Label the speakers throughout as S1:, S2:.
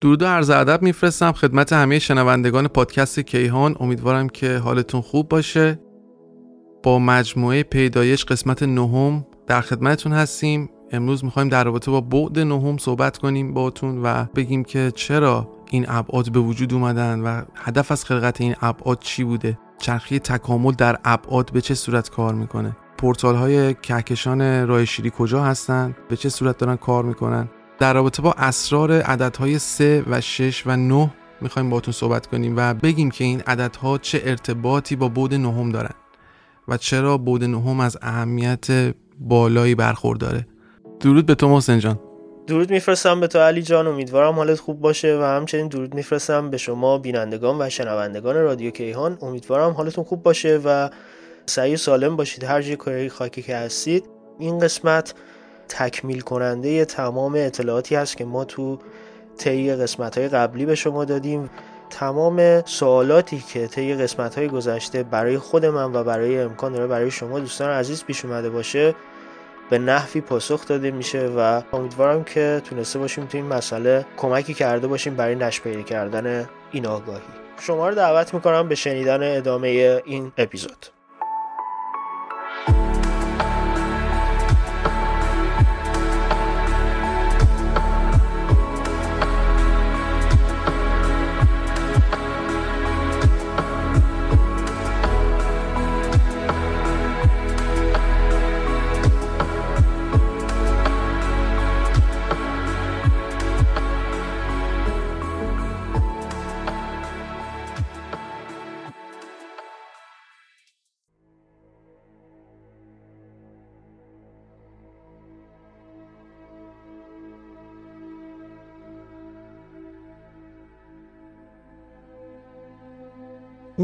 S1: درود و عرض ادب میفرستم خدمت همه شنوندگان پادکست کیهان. امیدوارم که حالتون خوب باشه. با مجموعه پیدایش قسمت نهم در خدمتتون هستیم. امروز می‌خوایم در رابطه با بعد نهم صحبت کنیم باتون و بگیم که چرا این ابعاد به وجود اومدن و هدف از خلقت این ابعاد چی بوده. چرخی تکامل در ابعاد به چه صورت کار می‌کنه؟ پورتال های کهکشان راه شیری کجا هستند به چه صورت دارن کار می‌کنن؟ در رابطه با اسرار عددهای 3 و 6 و 9 می‌خوایم باتون صحبت کنیم و بگیم که این عددها چه ارتباطی با بود نهم دارن و چرا بود نهم از اهمیت بالایی برخورداره. درود به تو محسن جان.
S2: درود میفرستم به تو علی جان. امیدوارم حالت خوب باشه و همچنین درود میفرستم به شما بینندگان و شنوندگان رادیو کیهان. امیدوارم حالتون خوب باشه و سعی سالم باشید هر جای کره خاکی که هستید. این قسمت تکمیل کننده تمام اطلاعاتی هست که ما تو طی قسمت های قبلی به شما دادیم. تمام سوالاتی که طی قسمت های گذشته برای خود من و برای امکان داره برای شما دوستان عزیز پیش اومده باشه به نحوی پاسخ داده میشه و امیدوارم که تونسته باشیم تو این مسئله کمکی کرده باشیم برای نش پیدا کردن این آگاهی. شما رو دعوت می‌کنم به شنیدن ادامه این اپیزود.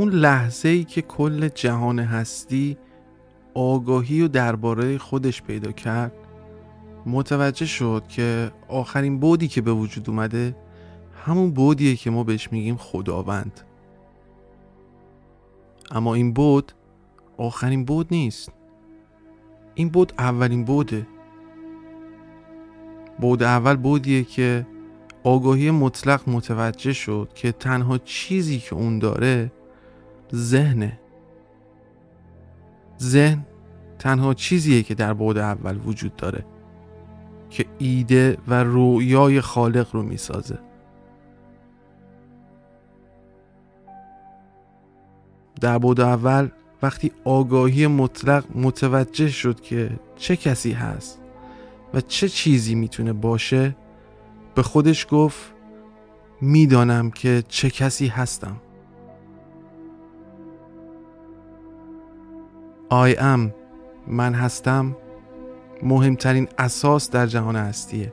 S1: اون لحظه ای که کل جهان هستی آگاهی و درباره خودش پیدا کرد متوجه شد که آخرین بودی که به وجود اومده همون بودیه که ما بهش میگیم خداوند. اما این بود آخرین بود نیست. این بود اولین بوده. بود اول بودیه که آگاهی مطلق متوجه شد که تنها چیزی که اون داره ذهنه ذهن تنها چیزیه که در بعد اول وجود داره که ایده و رویای خالق رو می‌سازه. در بود اول وقتی آگاهی مطلق متوجه شد که چه کسی هست و چه چیزی می‌تونه باشه به خودش گفت می‌دانم که چه کسی هستم. I am من هستم. مهمترین اساس در جهان هستیه.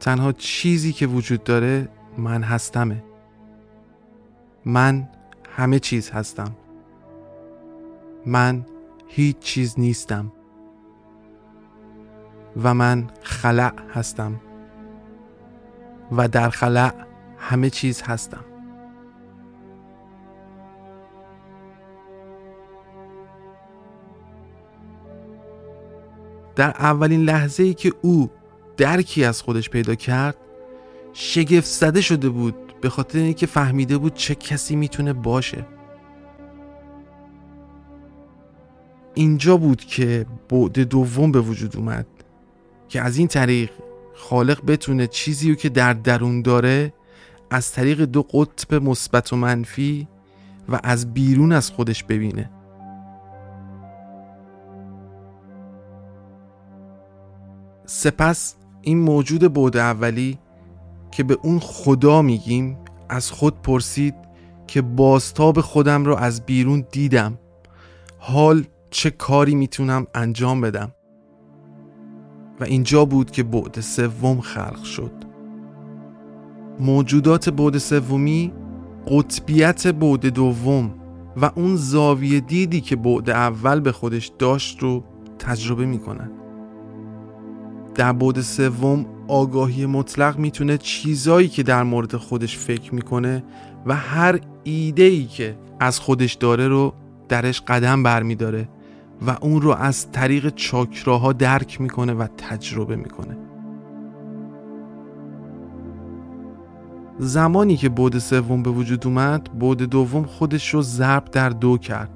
S1: تنها چیزی که وجود داره من هستمه. من همه چیز هستم. من هیچ چیز نیستم. و من خلع هستم. و در خلع همه چیز هستم. در اولین لحظه ای که او درکی از خودش پیدا کرد شگفت زده شده بود به خاطر اینکه فهمیده بود چه کسی می‌تونه باشه. اینجا بود که بعد دوم به وجود اومد که از این طریق خالق بتونه چیزی رو که در درون داره از طریق دو قطب مثبت و منفی و از بیرون از خودش ببینه. سپس این موجود بود اولی که به اون خدا میگیم از خود پرسید که بازتاب خودم رو از بیرون دیدم. حال چه کاری می‌تونم انجام بدم؟ و اینجا بود که بعد سوم خلق شد. موجودات بعد سومی قطبیت بعد دوم و اون زاویه دیدی که بعد اول به خودش داشت رو تجربه می‌کنن. در بود سوم آگاهی مطلق می‌تونه چیزایی که در مورد خودش فکر می‌کنه و هر ایده ای که از خودش داره رو درش قدم برمیداره و اون رو از طریق چاکراها درک می‌کنه و تجربه می‌کنه. زمانی که بود سوم به وجود اومد بود دوم خودش رو ضرب در دو کرد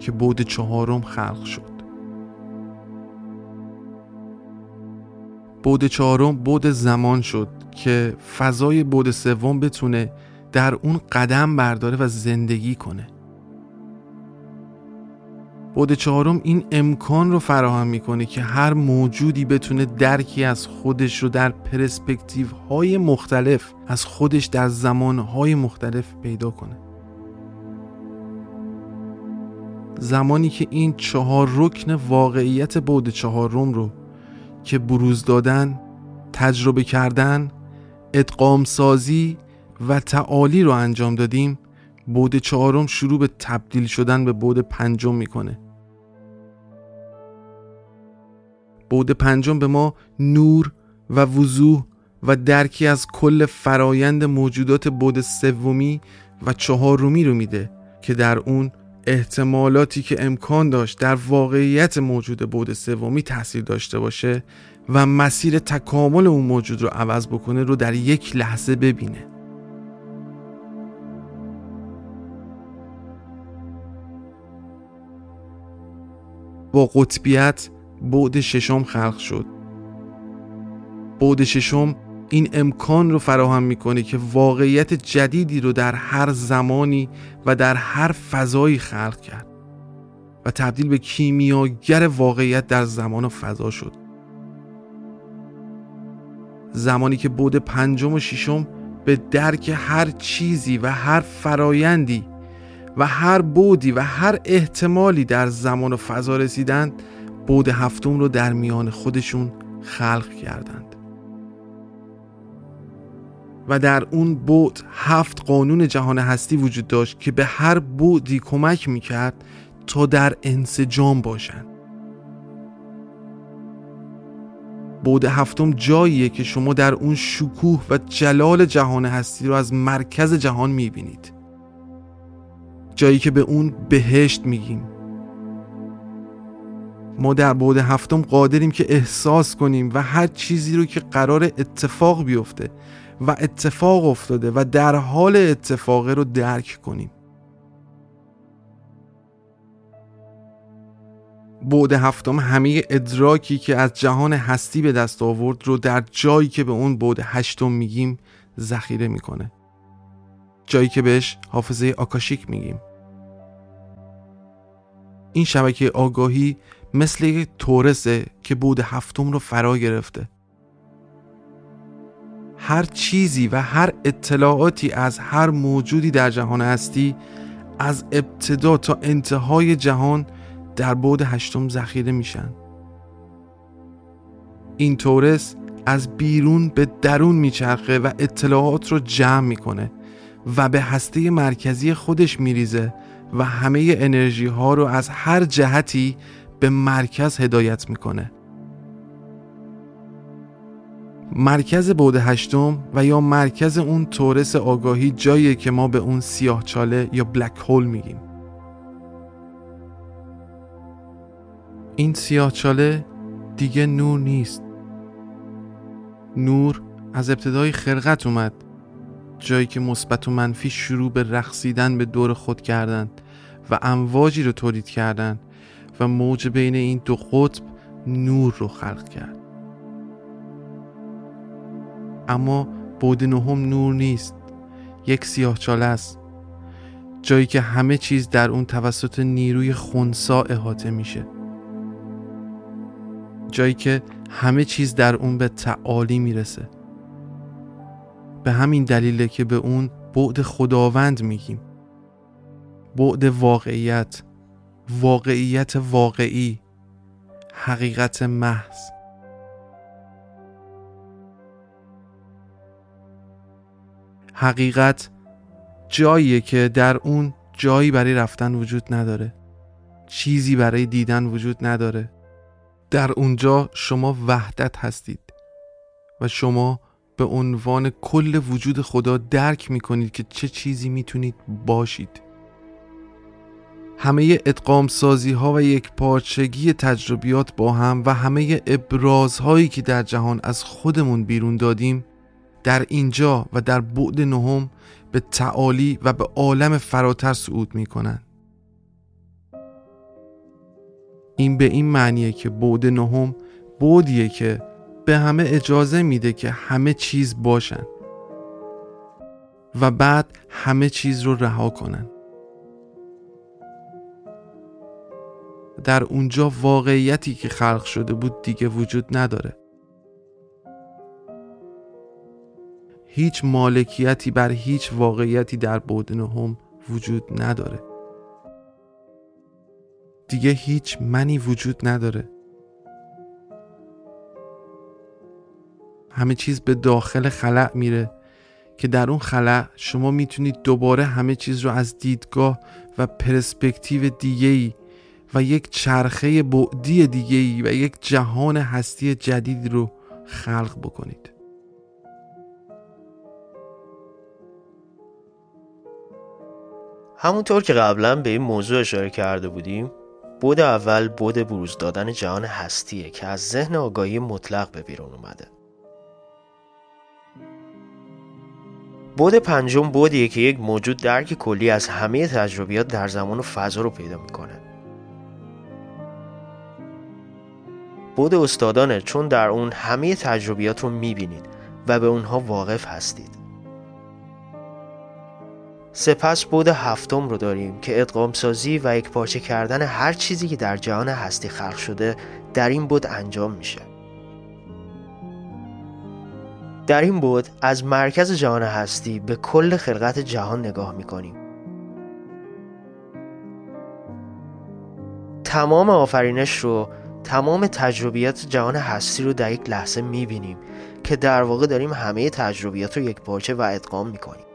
S1: که بود چهارم خلق شد. بود چهارم بود زمان شد که فضای بود سوم بتونه در اون قدم برداره و زندگی کنه. بود چهارم این امکان رو فراهم می‌کنه که هر موجودی بتونه درکی از خودش رو در پرسپکتیو های مختلف از خودش در زمان های مختلف پیدا کنه. زمانی که این چهار رکن واقعیت بود چهارم رو که بروز دادن تجربه کردن ادغام سازی و تعالی رو انجام دادیم بود چهارم شروع به تبدیل شدن به بود پنجم می‌کنه. بود پنجم به ما نور و وضوح و درکی از کل فرایند موجودات بود سومی و چهارمی رو میده که در اون احتمالاتی که امکان داشت در واقعیت موجود بود سومی تاثیر داشته باشه و مسیر تکامل اون موجود رو عوض بکنه رو در یک لحظه ببینه. با قطبیت بعد ششم خلق شد. بعد ششم این امکان رو فراهم می‌کنه که واقعیت جدیدی رو در هر زمانی و در هر فضایی خلق کرد و تبدیل به کیمیاگر واقعیت در زمان و فضا شد. زمانی که بود پنجم و ششم به درک هر چیزی و هر فرایندی و هر بودی و هر احتمالی در زمان و فضا رسیدند بود هفتم رو در میان خودشون خلق کردند. و در اون بود هفت قانون جهان هستی وجود داشت که به هر بودی کمک می‌کرد تا در انسجام باشند بود هفتم جاییه که شما در اون شکوه و جلال جهان هستی رو از مرکز جهان می‌بینید. جایی که به اون بهشت میگیم. ما در بعد هفتم قادریم که احساس کنیم و هر چیزی رو که قرار اتفاق بیفته و اتفاق افتاده و در حال اتفاقه رو درک کنیم. بعد هفتم همه ادراکی که از جهان هستی به دست آورد رو در جایی که به اون بعد هشتم میگیم ذخیره می‌کنه. جایی که بهش حافظه آکاشیک میگیم. این شبکه آگاهی مثل یک تورسه که بود هفتم رو فرا گرفته. هر چیزی و هر اطلاعاتی از هر موجودی در جهان هستی از ابتدا تا انتهای جهان در بود هشتم ذخیره میشن. این تورس از بیرون به درون میچرخه و اطلاعات رو جمع می‌کنه و به هسته مرکزی خودش میریزه و همه انرژی ها رو از هر جهتی به مرکز هدایت می‌کنه. مرکز بود هشتم و یا مرکز اون تورس آگاهی جاییه که ما به اون سیاه چاله یا بلک هول میگیم. این سیاه چاله دیگه نور نیست. نور از ابتدای خلقت اومد. جایی که مثبت و منفی شروع به رقصیدن به دور خود کردند و امواجی رو تولید کردند و موج بین این دو قطب نور رو خلق کرد. اما بود نهم نور نیست. یک سیاه چاله است. جایی که همه چیز در اون توسط نیروی خونسا احاطه میشه. جایی که همه چیز در اون به تعالی می‌رسه. به همین دلیله که به اون بعد خداوند میگیم. بعد واقعیت واقعیت واقعی حقیقت محض. حقیقت جاییه که در اون جایی برای رفتن وجود نداره. چیزی برای دیدن وجود نداره. در اونجا شما وحدت هستید و شما به عنوان کل وجود خدا درک می‌کنید که چه چیزی می‌تونید باشید. همه ادغام سازی ها و یک پارچگی تجربیات با هم و همه ابرازهایی که در جهان از خودمون بیرون دادیم در اینجا و در بعد نهم به تعالی و به عالم فراتر صعود می کنند. این به این معنیه که بعد نهم بودیه که به همه اجازه میده که همه چیز باشن و بعد همه چیز رو رها کنن در اونجا واقعیتی که خلق شده بود دیگه وجود نداره هیچ مالکیتی بر هیچ واقعیتی در بود نهم وجود نداره. دیگه هیچ منی وجود نداره. همه چیز به داخل خلع میره که در اون خلع شما می‌تونید دوباره همه چیز رو از دیدگاه و پرسپکتیو دیگهی و یک چرخه بعدی دیگهی و یک جهان هستی جدید رو خلق بکنید.
S2: همونطور که قبلا به این موضوع اشاره کرده بودیم بود اول بود بروز دادن جهان هستیه که از ذهن آگاهی مطلق به بیرون اومده. بود پنجم بودیه که یک موجود درک کلی از همه تجربیات در زمان و فضا رو پیدا می‌کنه. بود استادانه چون در اون همه تجربیات رو می‌بینید و به اونها واقف هستید. سپس بود هفتم رو داریم که ادغام سازی و یک پارچه کردن هر چیزی که در جهان هستی خلق شده در این بود انجام میشه. در این بود از مرکز جهان هستی به کل خلقت جهان نگاه می‌کنیم. تمام آفرینش رو تمام تجربیات جهان هستی رو در یک لحظه می‌بینیم که در واقع داریم همه تجربیات رو یک پارچه و ادغام می‌کنیم.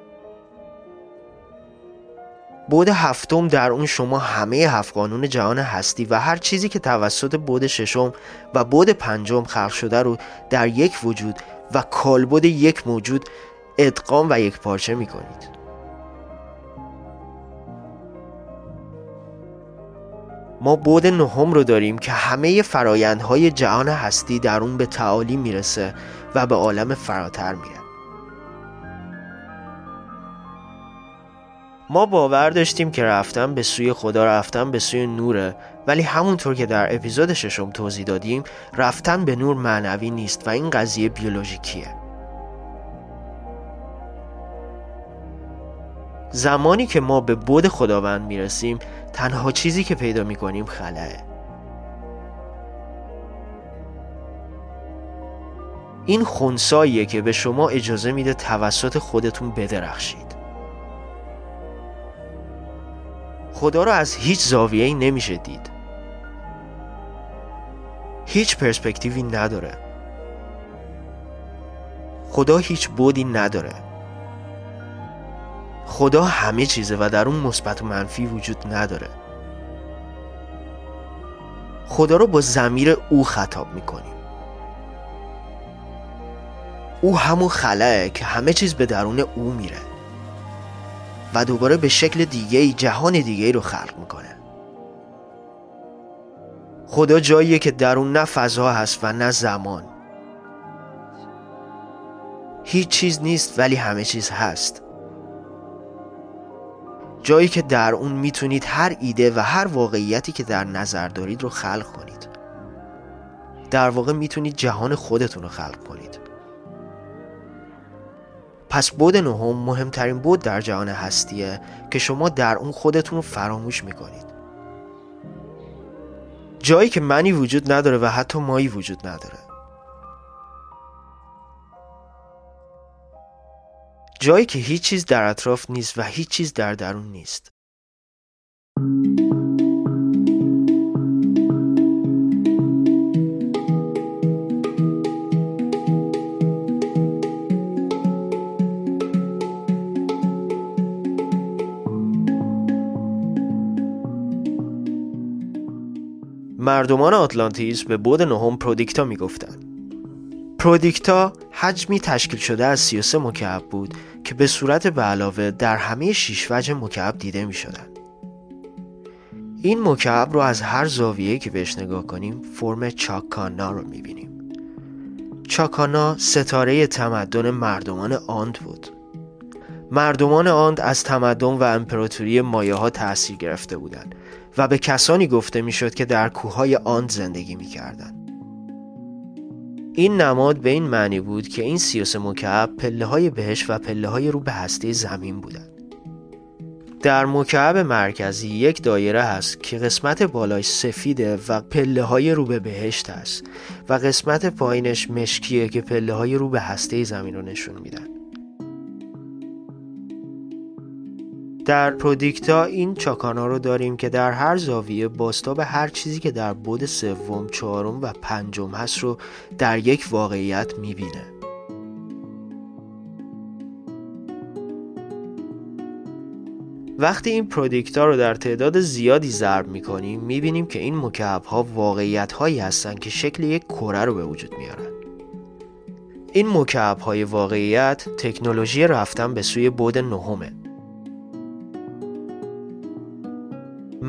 S2: بود هفتم در اون شما همه هفت قانون جهان هستی و هر چیزی که توسط بود ششم و بود پنجم خلق شده رو در یک وجود و کالبد یک موجود ادغام و یک پارچه می کنید ما بود نهم رو داریم که همه فرایندهای جهان هستی در اون به تعالی می‌رسه و به عالم فراتر میره ما باور داشتیم که رفتن به سوی خدا رفتن به سوی نوره ولی همونطور که در اپیزود ششم توضیح دادیم رفتن به نور معنوی نیست و این قضیه بیولوژیکیه. زمانی که ما به بود خداوند می‌رسیم تنها چیزی که پیدا می‌کنیم خلاه این خونساییه که به شما اجازه میده توسط خودتون بدرخشید. خدا رو از هیچ زاویه‌ای نمیشه دید. هیچ پرسپکتیوی نداره. خدا هیچ بودی نداره. خدا همه چیزه و در اون مثبت و منفی وجود نداره. خدا رو با زمیر او خطاب می‌کنیم. او همون خلاه که همه چیز به درون او میره. و دوباره به شکل دیگه جهان دیگه رو خلق می‌کنه. خدا جاییه که در اون نه فضا هست و نه زمان. هیچ چیز نیست ولی همه چیز هست. جایی که در اون می‌تونید هر ایده و هر واقعیتی که در نظر دارید رو خلق کنید. در واقع می‌تونید جهان خودتون رو خلق کنید. پس بود نهم مهمترین بود در جهان هستیه که شما در اون خودتون رو فراموش می‌کنید. جایی که منی وجود نداره و حتی مایی وجود نداره. جایی که هیچ چیز در اطراف نیست و هیچ چیز در درون نیست. مردمان آتلانتیس به بود نهم پرودیکتا می‌گفتند. پرودیکتا حجمی تشکیل شده از 33 مکعب بود که به صورت به علاوه در همه شیش وجه مکعب دیده می. این مکعب رو از هر زاویه که بهش نگاه کنیم فرم چاکانا رو می بینیم. چاکانا ستاره تمدن مردمان آند بود مردمان آند از تمدن و امپراتوری مایه ها تأثیر گرفته بودند و به کسانی گفته می‌شد که در کوههای آند زندگی می‌کردند. این نماد به این معنی بود که این سیاس مکعب پله های بهش و پله های رو به هسته زمین بودند. در مکعب مرکزی یک دایره هست که قسمت بالایش سفیده و پله های رو به بهشت است و قسمت پایینش مشکیه که پله های رو به هسته زمین رو نشون میدن. در پرودیکتا این چاکانا رو داریم که در هر زاویه باستاب هر چیزی که در بود سوم، چهارم و پنجم هست رو در یک واقعیت می‌بینه. وقتی این پرودیکتا رو در تعداد زیادی ضرب می‌کنیم می‌بینیم که این مکعب ها واقعیت هایی هستن که شکل یک کره رو به وجود میارن این مکعب های واقعیت تکنولوژی رفتن به سوی بود نهمه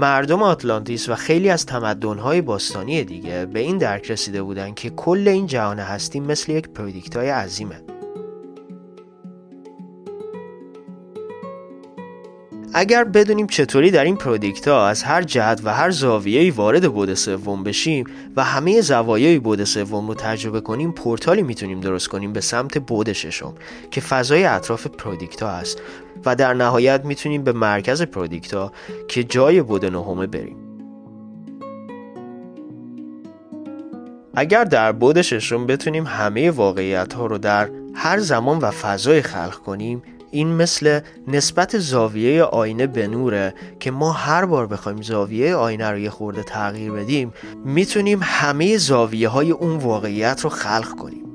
S2: مردم آتلانتیس و خیلی از تمدن‌های باستانی دیگه به این درک رسیده بودن که کل این جهان هستی مثل یک پرودیکتای عظیمه. اگر بدونیم چطوری در این پرودیکتا از هر جهت و هر زاویه‌ای وارد بود سوم بشیم و همه زوایای بود سوم رو تجربه کنیم پورتالی می‌تونیم درست کنیم به سمت بود ششم که فضای اطراف پرودیکتا است. و در نهایت می‌تونیم به مرکز پرودیکتا که جای بود نهمه بریم. اگر در بود ششم بتونیم همه واقعیت ها رو در هر زمان و فضای خلق کنیم این مثل نسبت زاویه آینه به نوره که ما هر بار بخوایم زاویه آینه رو یه خورده تغییر بدیم می‌تونیم همه زاویه های اون واقعیت رو خلق کنیم.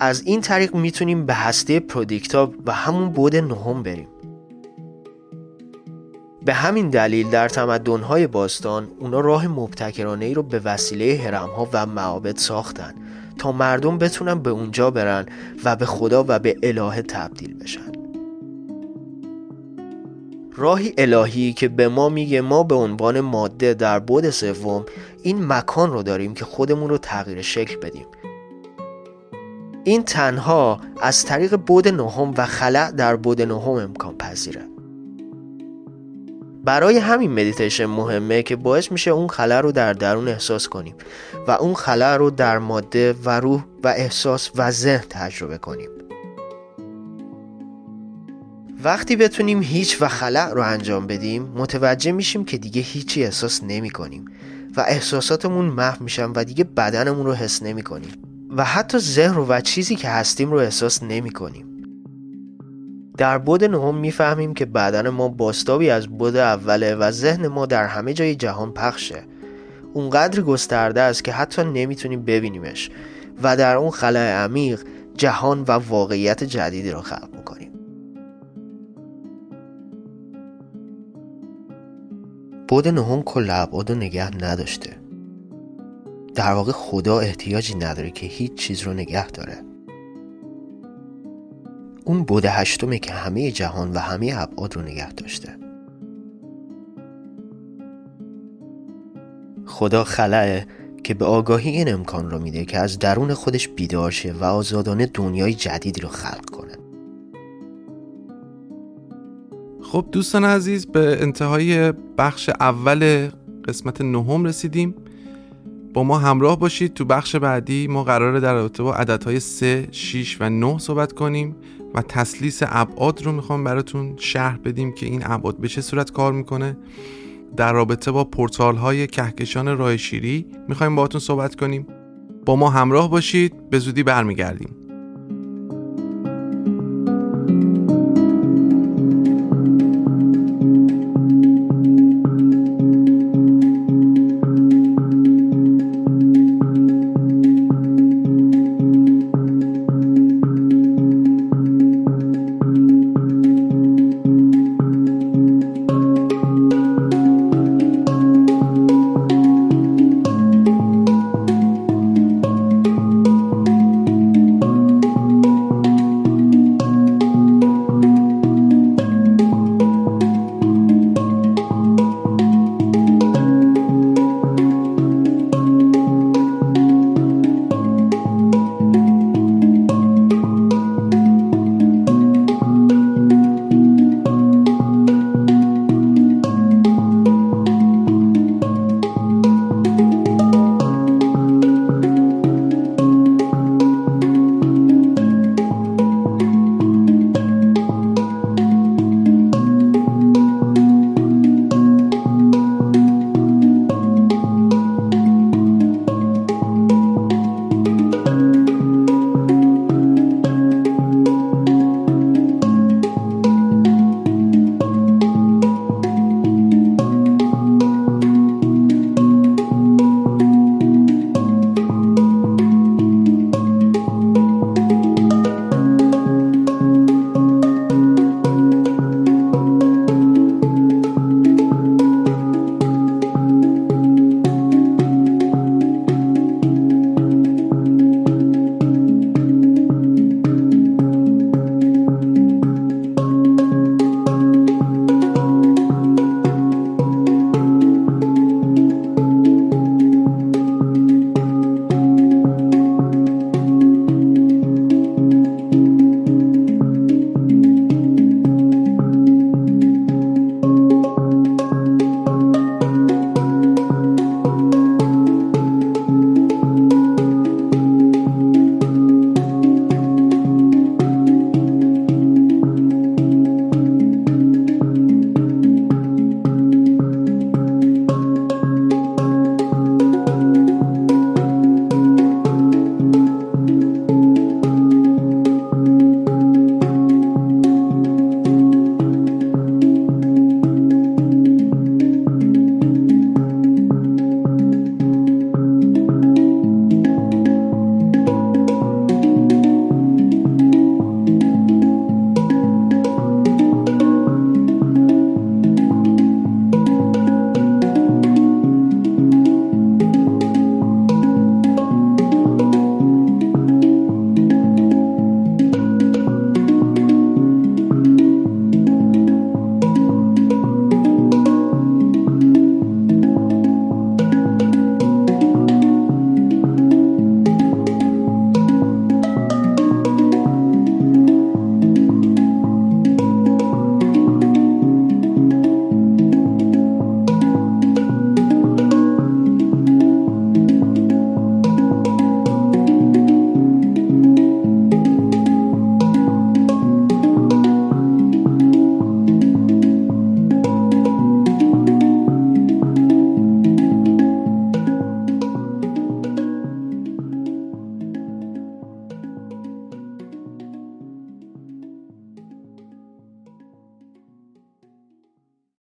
S2: از این طریق می‌تونیم به هسته پرودیکتا و همون بود نهم بریم. به همین دلیل در تمدن‌های باستان اونا راه مبتکرانه ای رو به وسیله هرمها و معابد ساختن تا مردم بتونن به اونجا برن و به خدا و به الهه تبدیل بشن. راهی الهی که به ما میگه ما به عنوان ماده در بود سوم این مکان رو داریم که خودمون رو تغییر شکل بدیم. این تنها از طریق بود نهم و خلع در بود نهم امکان پذیره. برای همین مدیتیشن مهمه که باعث میشه اون خلا رو در درون احساس کنیم و اون خلا رو در ماده و روح و احساس و ذهن تجربه کنیم. وقتی بتونیم هیچ و خلع رو انجام بدیم متوجه میشیم که دیگه هیچی احساس نمی کنیم و احساساتمون محو میشن و دیگه بدنمون رو حس نمی کنیم و حتی ذهن رو و چیزی که هستیم رو احساس نمی کنیم. در بود نهم می‌فهمیم که بدن ما باستابی از بود اوله و ذهن ما در همه جای جهان پخشه. اونقدر گسترده است که حتی نمی‌تونیم ببینیمش و در اون خلای عمیق جهان و واقعیت جدیدی رو خلق می‌کنیم بود نهم کل ابعاد نگه نداشته. در واقع خدا احتیاجی نداره که هیچ چیز رو نگه داره. اون بود هشتمه که همه جهان و همه ابعاد رو نگه داشته. خدا خلعه که به آگاهی این امکان رو میده که از درون خودش بیدار شه و آزادانه دنیای جدیدی رو خلق کنه.
S1: خب دوستان عزیز به انتهای بخش اول قسمت نهم رسیدیم. با ما همراه باشید. تو بخش بعدی ما قراره در رابطه با عددهای 3, 6 و 9 صحبت کنیم و تسلیس ابعاد رو می‌خوام براتون شرح بدیم که این ابعاد به چه صورت کار می‌کنه. در رابطه با پورتال های کهکشان راه شیری می‌خوایم باهاتون صحبت کنیم. با ما همراه باشید. به زودی برمیگردیم.